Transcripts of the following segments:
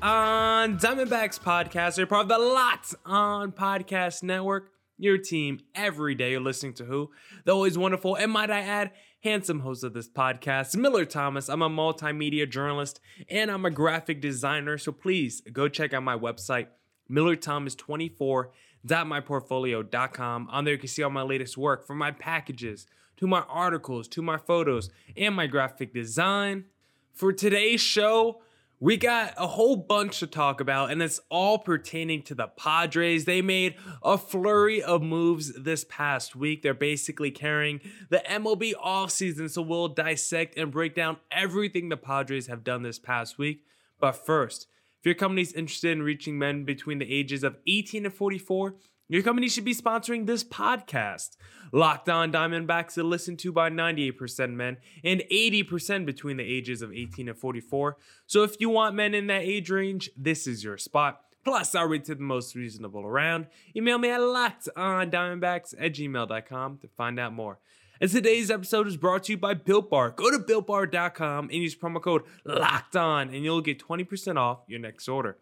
On Diamondbacks podcast. You're part of the Locked On Podcast Network. Your team every day. You're listening to who? The always wonderful, and might I add, handsome host of this podcast, Miller Thomas. I'm a multimedia journalist and I'm a graphic designer. So please go check out my website, millerthomas24.myportfolio.com. On there, you can see all my latest work from my packages to my articles to my photos and my graphic design. For today's show, we got a whole bunch to talk about, and it's all pertaining to the Padres. They made a flurry of moves this past week. They're basically carrying the MLB offseason, so we'll dissect and break down everything the Padres have done this past week. But first, if your company is interested in reaching men between the ages of 18 and 44, your company should be sponsoring this podcast. Locked On Diamondbacks is listened to by 98% men and 80% between the ages of 18 and 44. So if you want men in that age range, this is your spot. Plus, I'll rate to the most reasonable around. Email me at lockedondiamondbacks at gmail.com to find out more. And today's episode is brought to you by Built Bar. Go to builtbar.com and use promo code LOCKED ON and you'll get 20% off your next order.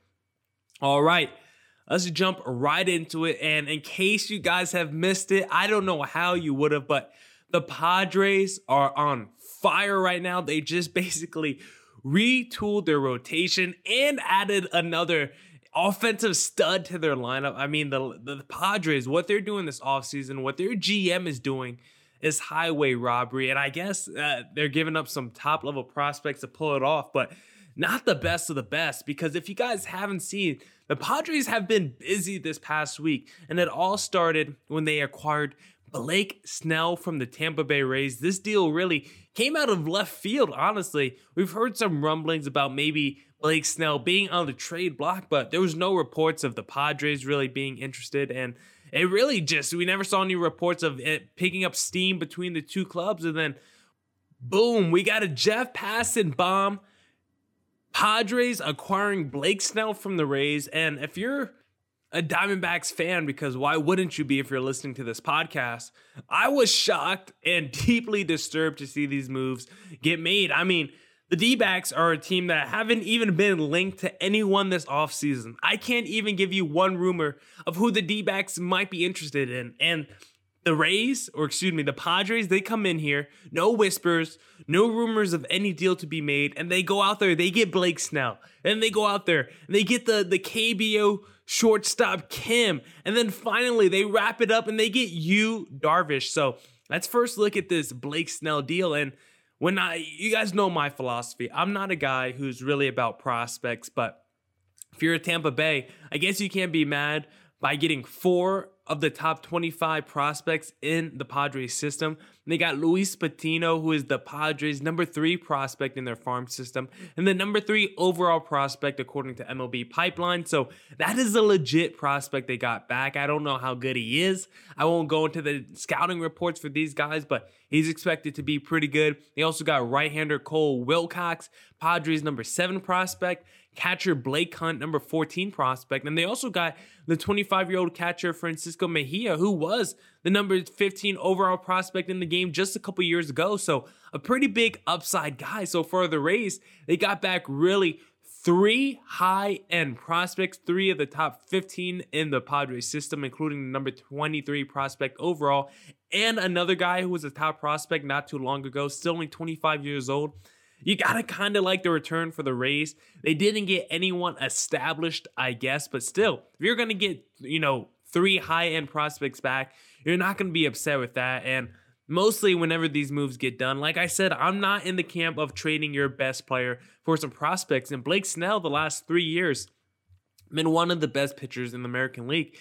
All right let's jump right into it. And in case you guys have missed it, I don't know how you would have, but the Padres are on fire right now. They just basically retooled their rotation and added another offensive stud to their lineup. I mean, the, the Padres, what they're doing this offseason, what their GM is doing is highway robbery. And I guess uh, they're giving up some top level prospects to pull it off, but not the best of the best. Because if you guys haven't seen, the Padres have been busy this past week, and it all started when they acquired Blake Snell from the Tampa Bay Rays. This deal really came out of left field, honestly. We've heard some rumblings about maybe Blake Snell being on the trade block, but there was no reports of the Padres really being interested. And it really just, we never saw any reports of it picking up steam between the two clubs. And then, boom, we got a Jeff Passan bomb Padres acquiring Blake Snell from the Rays. And if you're a Diamondbacks fan, because why wouldn't you be if you're listening to this podcast? I was shocked and deeply disturbed to see these moves get made. I mean, the D backs are a team that haven't even been linked to anyone this offseason. I can't even give you one rumor of who the D backs might be interested in. And the Rays, or excuse me, the Padres, they come in here, no whispers, no rumors of any deal to be made, and they go out there, they get Blake Snell, and they go out there, and they get the the KBO shortstop Kim, and then finally they wrap it up and they get Yu Darvish. So let's first look at this Blake Snell deal. And when I, you guys know my philosophy, I'm not a guy who's really about prospects, but if you're at Tampa Bay, I guess you can't be mad by getting four of the top 25 prospects in the Padres system. And they got Luis Patino, who is the Padres' number three prospect in their farm system, and the number three overall prospect according to MLB Pipeline. So that is a legit prospect they got back. I don't know how good he is. I won't go into the scouting reports for these guys, but he's expected to be pretty good. They also got right-hander Cole Wilcox, Padres' number seven prospect catcher Blake Hunt, number 14 prospect. And they also got the 25 year old catcher Francisco Mejia, who was the number 15 overall prospect in the game just a couple years ago. So a pretty big upside guy. So for the Rays, they got back really three high end prospects, three of the top 15 in the Padres system, including the number 23 prospect overall, and another guy who was a top prospect not too long ago, still only 25 years old. You gotta kind of like the return for the Rays. They didn't get anyone established, I guess, but still, if you're gonna get, you know, three high end prospects back, you're not gonna be upset with that. And mostly whenever these moves get done, like I said, I'm not in the camp of trading your best player for some prospects. And Blake Snell, the last three years, been one of the best pitchers in the American League.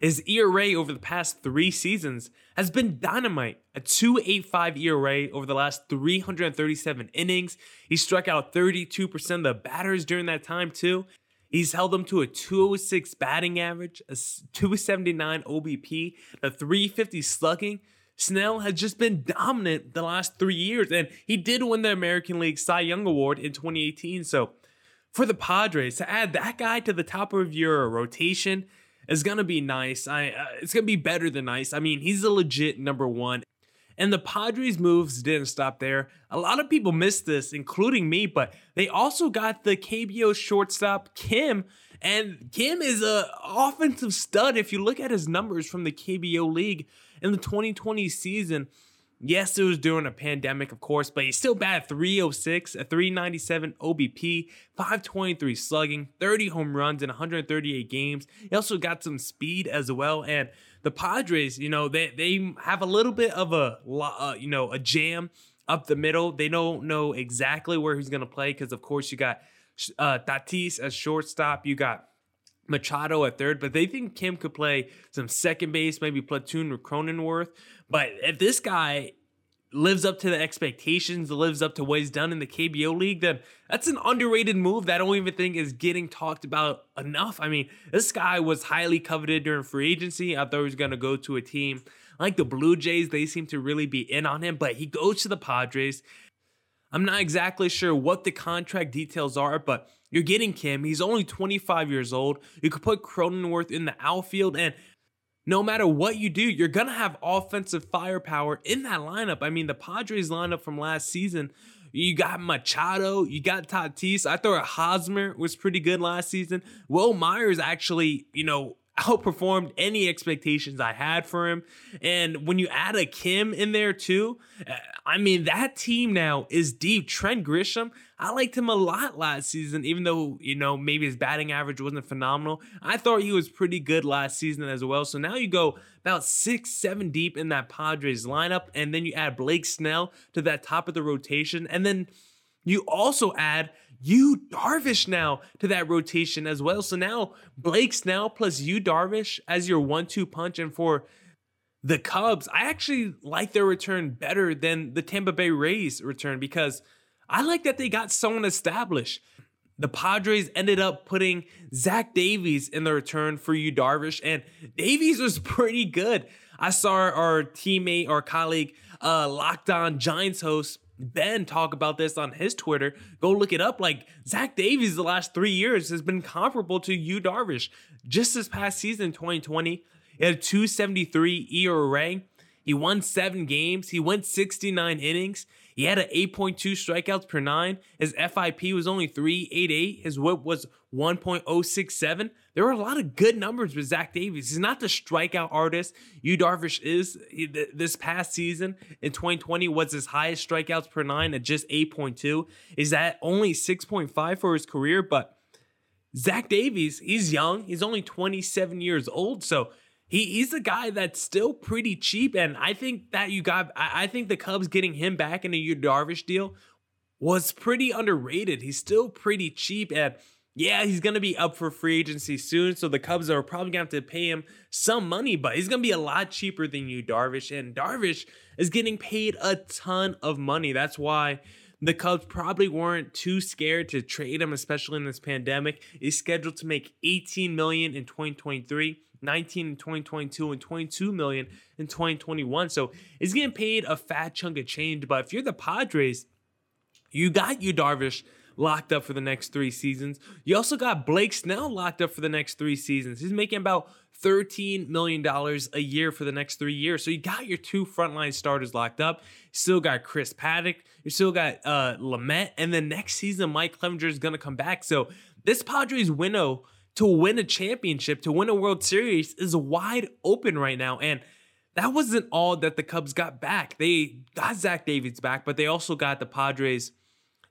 His ERA over the past three seasons has been dynamite. A 2.85 ERA over the last 337 innings. He struck out 32% of the batters during that time, too. He's held them to a 206 batting average, a 279 OBP, a 350 slugging. Snell has just been dominant the last three years, and he did win the American League Cy Young Award in 2018. So, for the Padres to add that guy to the top of your rotation is gonna be nice. I uh, it's gonna be better than nice. I mean, he's a legit number one. And the Padres' moves didn't stop there. A lot of people missed this, including me, but they also got the KBO shortstop Kim. And Kim is a offensive stud. If you look at his numbers from the KBO league in the 2020 season, Yes, it was during a pandemic, of course, but he's still bad 306, a 397 OBP, 523 slugging, 30 home runs in 138 games. He also got some speed as well. And the Padres, you know, they, they have a little bit of a, uh, you know, a jam up the middle. They don't know exactly where he's going to play because, of course, you got uh, Tatis as shortstop. You got Machado at third, but they think Kim could play some second base, maybe platoon with Cronenworth. But if this guy lives up to the expectations, lives up to what he's done in the KBO league, then that's an underrated move that I don't even think is getting talked about enough. I mean, this guy was highly coveted during free agency. I thought he was going to go to a team like the Blue Jays. They seem to really be in on him, but he goes to the Padres. I'm not exactly sure what the contract details are, but you're getting Kim. He's only 25 years old. You could put Cronenworth in the outfield, and no matter what you do, you're going to have offensive firepower in that lineup. I mean, the Padres lineup from last season, you got Machado, you got Tatis. I thought Hosmer was pretty good last season. Wil Myers actually, you know, outperformed any expectations I had for him. And when you add a Kim in there too, uh, I mean, that team now is deep. Trent Grisham, I liked him a lot last season, even though, you know, maybe his batting average wasn't phenomenal. I thought he was pretty good last season as well. So now you go about six, seven deep in that Padres lineup, and then you add Blake Snell to that top of the rotation. And then you also add Yu Darvish now to that rotation as well. So now Blake Snell plus Yu Darvish as your one two punch. And for the Cubs, I actually like their return better than the Tampa Bay Rays return because I like that they got someone established. The Padres ended up putting Zach Davies in the return for Yu Darvish, and Davies was pretty good. I saw our teammate, our colleague, uh, Locked On Giants host Ben talk about this on his Twitter. Go look it up. Like Zach Davies, the last three years has been comparable to Yu Darvish. Just this past season, 2020, he had a 273 ERA. He won seven games. He went 69 innings. He had an 8.2 strikeouts per nine. His FIP was only 388. His whip was 1.067. There were a lot of good numbers with Zach Davies. He's not the strikeout artist Yu Darvish is. This past season in 2020 was his highest strikeouts per nine at just 8.2. Is that only 6.5 for his career? But Zach Davies, he's young. He's only 27 years old. So he he's a guy that's still pretty cheap, and I think that you got. I, I think the Cubs getting him back in a Yu Darvish deal was pretty underrated. He's still pretty cheap, and yeah, he's gonna be up for free agency soon. So the Cubs are probably gonna have to pay him some money, but he's gonna be a lot cheaper than Yu Darvish, and Darvish is getting paid a ton of money. That's why the Cubs probably weren't too scared to trade him, especially in this pandemic. He's scheduled to make 18 million in 2023. 19 in 2022 and 22 million in 2021. So he's getting paid a fat chunk of change. But if you're the Padres, you got Yu Darvish locked up for the next three seasons. You also got Blake Snell locked up for the next three seasons. He's making about $13 million a year for the next three years. So you got your two frontline starters locked up. Still got Chris Paddack. You still got uh, Lamet. And then next season, Mike Clevinger is going to come back. So this Padres window to win a championship, to win a World Series is wide open right now. And that wasn't all that the Cubs got back. They got Zach Davies back, but they also got the Padres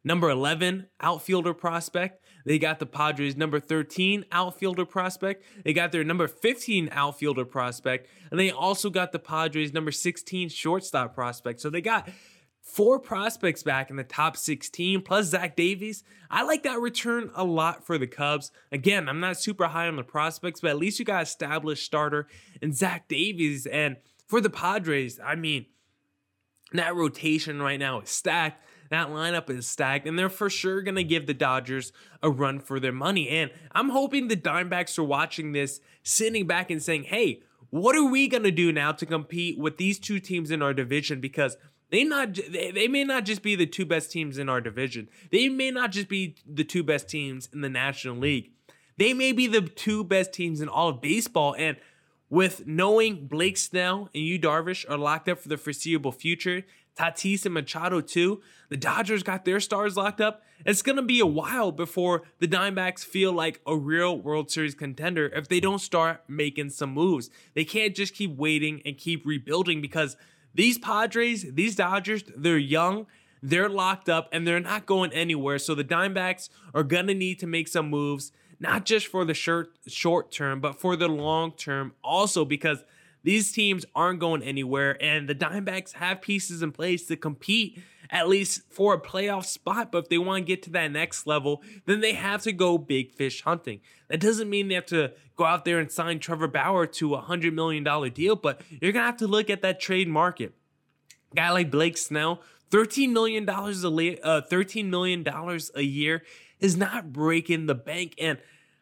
number 11 outfielder prospect. They got the Padres number 13 outfielder prospect. They got their number 15 outfielder prospect. And they also got the Padres number 16 shortstop prospect. So they got four prospects back in the top 16 plus Zach Davies. I like that return a lot for the Cubs. Again, I'm not super high on the prospects, but at least you got established starter and Zach Davies. And for the Padres, I mean, that rotation right now is stacked. that lineup is stacked, and they're for sure going to give the Dodgers a run for their money. And I'm hoping the Diamondbacks are watching this, sitting back and saying, hey, what are we going to do now to compete with these two teams in our division? Because they not they, they may not just be the two best teams in our division. They may not just be the two best teams in the National League. They may be the two best teams in all of baseball. And with knowing Blake Snell and Yu Darvish are locked up for the foreseeable future, Tatis and Machado too, the Dodgers got their stars locked up. It's going to be a while before the Diamondbacks feel like a real World Series contender if they don't start making some moves. They can't just keep waiting and keep rebuilding because these Padres, these Dodgers, they're young, they're locked up, and they're not going anywhere. So the Diamondbacks are going to need to make some moves not just for the short short term, but for the long term also because these teams aren't going anywhere and the Diamondbacks have pieces in place to compete at least for a playoff spot. But if they want to get to that next level, then they have to go big fish hunting. That doesn't mean they have to go out there and sign Trevor Bauer to a $100 million deal, but you're going to have to look at that trade market. A guy like Blake Snell, $13 million a, uh, $13 million a year is not breaking the bank. And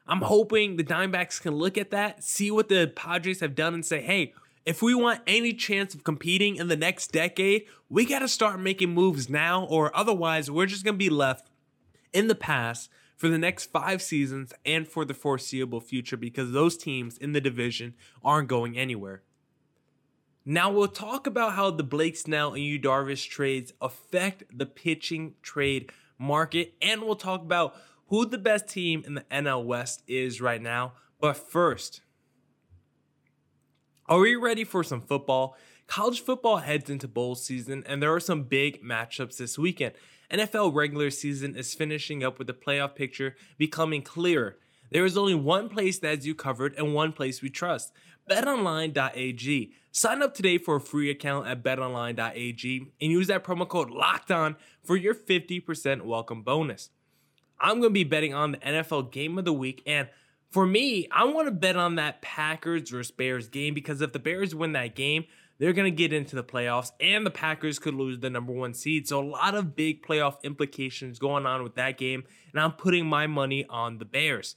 I'm hoping the Dimebacks can look at that, see what the Padres have done, and say, hey, if we want any chance of competing in the next decade, we got to start making moves now, or otherwise, we're just going to be left in the past for the next five seasons and for the foreseeable future because those teams in the division aren't going anywhere. Now we'll talk about how the Blake Snell and Yu Darvish trades affect the pitching trade market, and we'll talk about who the best team in the NL West is right now. But first, are we ready for some football? College football heads into bowl season, and there are some big matchups this weekend. NFL regular season is finishing up with the playoff picture becoming clearer. There is only one place that has you covered and one place we trust betonline.ag. Sign up today for a free account at betonline.ag and use that promo code locked on for your 50% welcome bonus. I'm going to be betting on the NFL game of the week. And for me, I want to bet on that Packers versus Bears game because if the Bears win that game, they're going to get into the playoffs and the Packers could lose the number one seed. So, a lot of big playoff implications going on with that game. And I'm putting my money on the Bears.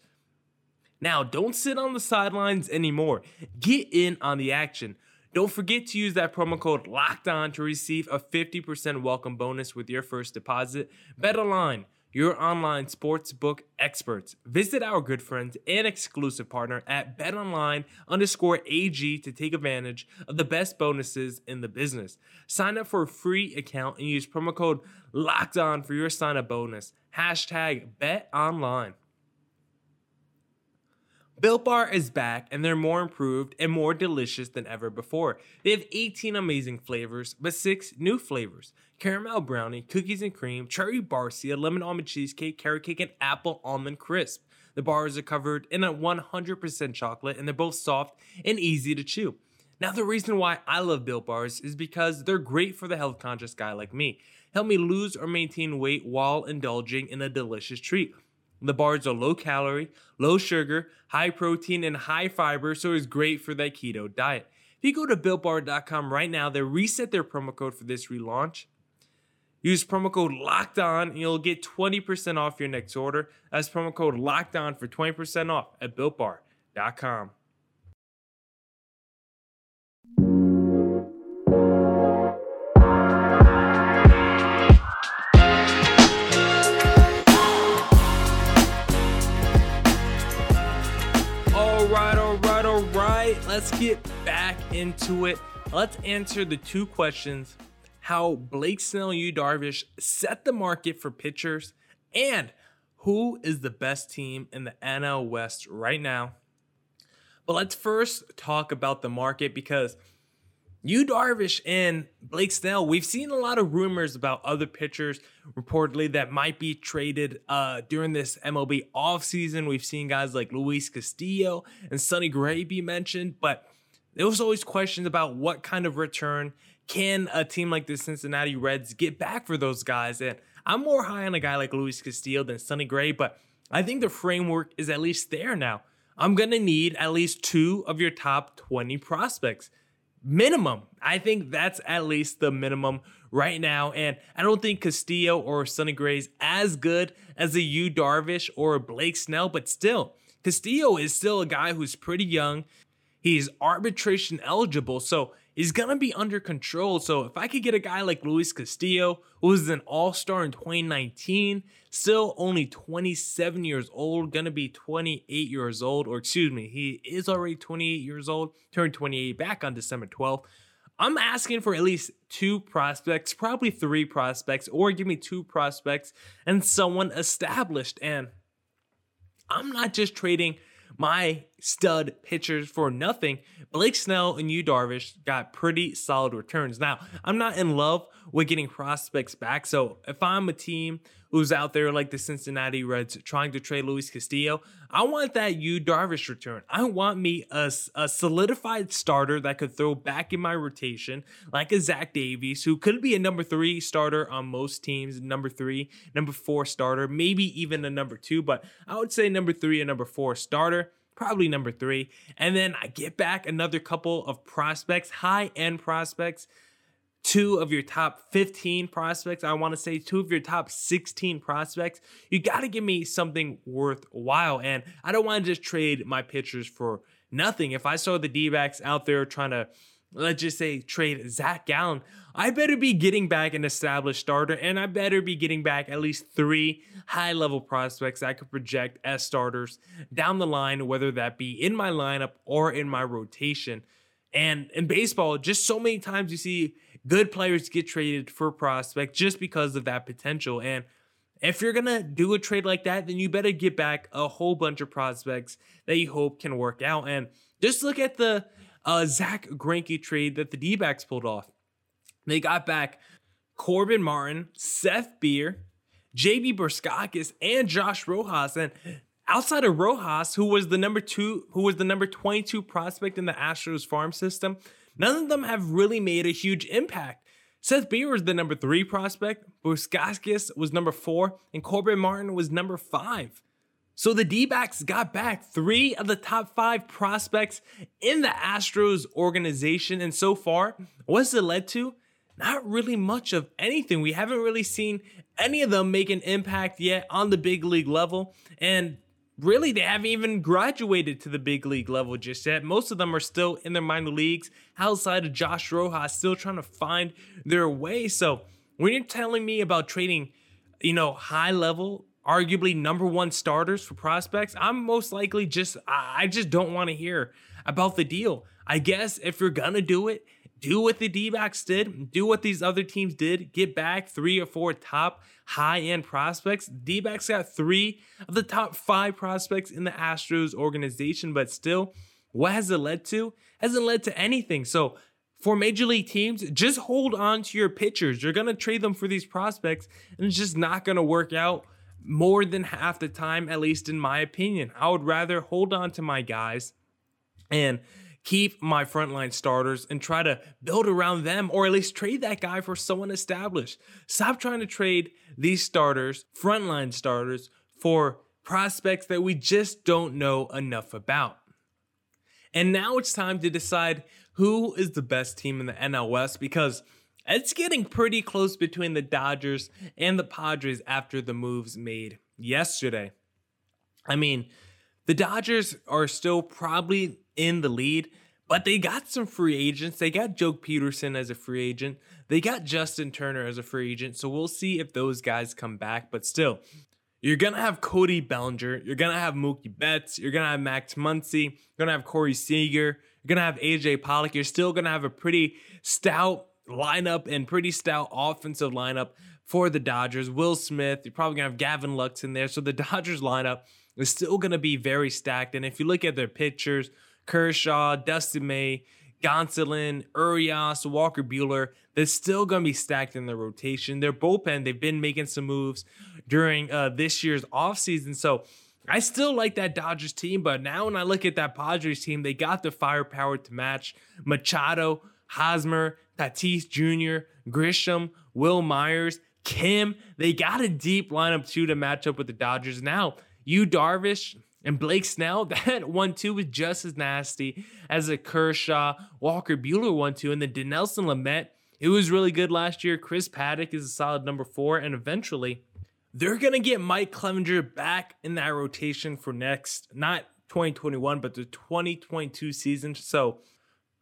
Now, don't sit on the sidelines anymore. Get in on the action. Don't forget to use that promo code LOCKED ON to receive a 50% welcome bonus with your first deposit. BetOnline your online sportsbook experts. Visit our good friends and exclusive partner at betonline underscore AG to take advantage of the best bonuses in the business. Sign up for a free account and use promo code locked on for your sign up bonus. Hashtag betonline. Built Bar is back and they're more improved and more delicious than ever before. They have 18 amazing flavors, but six new flavors caramel brownie, cookies and cream, cherry barcia, lemon almond cheesecake, carrot cake, and apple almond crisp. The bars are covered in a 100% chocolate and they're both soft and easy to chew. Now, the reason why I love Built Bars is because they're great for the health conscious guy like me. Help me lose or maintain weight while indulging in a delicious treat. The bars are low calorie, low sugar, high protein, and high fiber, so it's great for that keto diet. If you go to builtbar.com right now, they reset their promo code for this relaunch. Use promo code locked on and you'll get 20% off your next order. That's promo code locked on for 20% off at builtbar.com. let's get back into it. Let's answer the two questions how Blake Snell Yu Darvish set the market for pitchers and who is the best team in the NL West right now. But let's first talk about the market because Yu Darvish and Blake Snell, we've seen a lot of rumors about other pitchers reportedly that might be traded uh, during this MLB offseason. We've seen guys like Luis Castillo and Sonny Gray be mentioned, but there was always questions about what kind of return can a team like the Cincinnati Reds get back for those guys. And I'm more high on a guy like Luis Castillo than Sonny Gray, but I think the framework is at least there now. I'm going to need at least two of your top 20 prospects. Minimum. I think that's at least the minimum right now. And I don't think Castillo or Sonny Gray is as good as a Yu Darvish or Blake Snell, but still, Castillo is still a guy who's pretty young. He's arbitration eligible, so he's gonna be under control. So if I could get a guy like Luis Castillo, who was an all-star in 2019, still only 27 years old, gonna be 28 years old, or excuse me, he is already 28 years old, turned 28 back on December 12th. I'm asking for at least two prospects, probably three prospects, or give me two prospects and someone established. And I'm not just trading my stud pitchers for nothing. Blake Snell and Yu Darvish got pretty solid returns. Now, I'm not in love with getting prospects back. So if I'm a team who's out there like the Cincinnati Reds trying to trade Luis Castillo, I want that Yu Darvish return. I want me a, a solidified starter that could throw back in my rotation, like a Zach Davies, who could be a number three starter on most teams, number three, number four starter, maybe even a number two, but I would say number three and number four starter probably number three. And then I get back another couple of prospects, high end prospects, two of your top 15 prospects. I want to say two of your top 16 prospects. You got to give me something worthwhile. And I don't want to just trade my pitchers for nothing. If I saw the D backs out there trying to let's just say trade Zach Gallen, I better be getting back an established starter and I better be getting back at least three high level prospects I could project as starters down the line, whether that be in my lineup or in my rotation. And in baseball, just so many times you see good players get traded for prospect just because of that potential. And if you're gonna do a trade like that, then you better get back a whole bunch of prospects that you hope can work out. And just look at the uh, Zack Greinke trade that the D backs pulled off. They got back Corbin Martin, Seth Beer, JB Bukauskas, and Josh Rojas. And outside of Rojas, who was the number two, who was the number 22 prospect in the Astros farm system, none of them have really made a huge impact. Seth Beer was the number three prospect, Bukauskas was number four, and Corbin Martin was number five. So the D backs got back three of the top five prospects in the Astros organization. And so far, what's it led to? Not really much of anything. We haven't really seen any of them make an impact yet on the big league level. And really, they haven't even graduated to the big league level just yet. Most of them are still in their minor leagues outside of Josh Rojas, still trying to find their way. So when you're telling me about trading, you know, high level arguably number one starters for prospects, I'm most likely just I just don't want to hear about the deal. I guess if you're gonna do it, do what the D-backs did, do what these other teams did, get back three or four top high-end prospects. D-backs got three of the top five prospects in the Astros organization, but still, what has it led to? Hasn't led to anything. So for major league teams, just hold on to your pitchers. You're gonna trade them for these prospects, and it's just not gonna work out more than half the time, at least in my opinion. I would rather hold on to my guys and keep my frontline starters and try to build around them or at least trade that guy for someone established. Stop trying to trade these starters, frontline starters, for prospects that we just don't know enough about. And now it's time to decide who is the best team in the NL West because it's getting pretty close between the Dodgers and the Padres after the moves made yesterday. I mean, the Dodgers are still probably in the lead, but they got some free agents. They got Joc Pederson as a free agent. They got Justin Turner as a free agent. So we'll see if those guys come back. But still, you're going to have Cody Bellinger. You're going to have Mookie Betts. You're going to have Max Muncy. You're going to have Corey Seager. You're going to have AJ Pollock. You're still going to have a pretty stout lineup and pretty stout offensive lineup for the Dodgers. Will Smith, you're probably gonna have Gavin Lux in there. So the Dodgers lineup is still gonna be very stacked. And if you look at their pitchers, Kershaw, Dustin May, Gonsolin, Urias, Walker Buehler, they're still going to be stacked in their rotation. Their bullpen, they've been making some moves during uh, this year's offseason. So I still like that Dodgers team, but now when I look at that Padres team, they got the firepower to match Machado, Hosmer, Tatis Jr., Grisham, Wil Myers, Kim. They got a deep lineup too to match up with the Dodgers. Now, Yu Darvish, And Blake Snell, that one two was just as nasty as a Kershaw, Walker Buehler one two, and then Dinelson Lamet. It was really good last year. Chris Paddack is a solid number four, and eventually they're gonna get Mike Clevinger back in that rotation for next, not 2021, but the 2022 season. So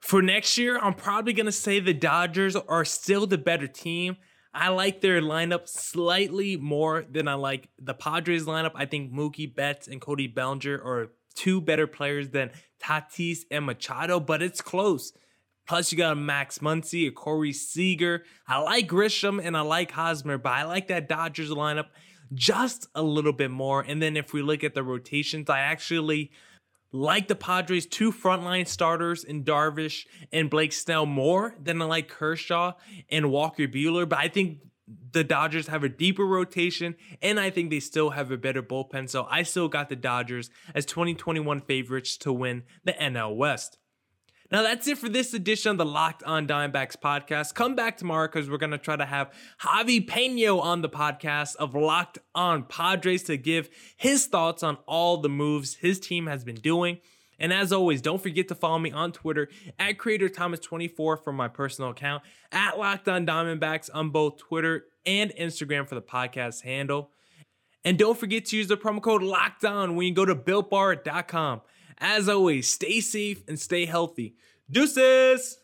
for next year, I'm probably gonna say the Dodgers are still the better team. I like their lineup slightly more than I like the Padres lineup. I think Mookie Betts and Cody Bellinger are two better players than Tatis and Machado, but it's close. Plus, you got a Max Muncy, a Corey Seager. I like Grisham and I like Hosmer, but I like that Dodgers lineup just a little bit more. And then if we look at the rotations, I actually like the Padres' two frontline starters in Darvish and Blake Snell more than I like Kershaw and Walker Buehler. But I think the Dodgers have a deeper rotation and I think they still have a better bullpen. So I still got the Dodgers as 2021 favorites to win the NL West. Now that's it for this edition of the Locked On Diamondbacks podcast. Come back tomorrow because we're gonna try to have Javi Peno on the podcast of Locked On Padres to give his thoughts on all the moves his team has been doing. And as always, don't forget to follow me on Twitter at Creator Thomas24 for my personal account, at Locked On Diamondbacks on both Twitter and Instagram for the podcast handle. And don't forget to use the promo code Locked On when you go to BuiltBar.com. As always, stay safe and stay healthy. Deuces!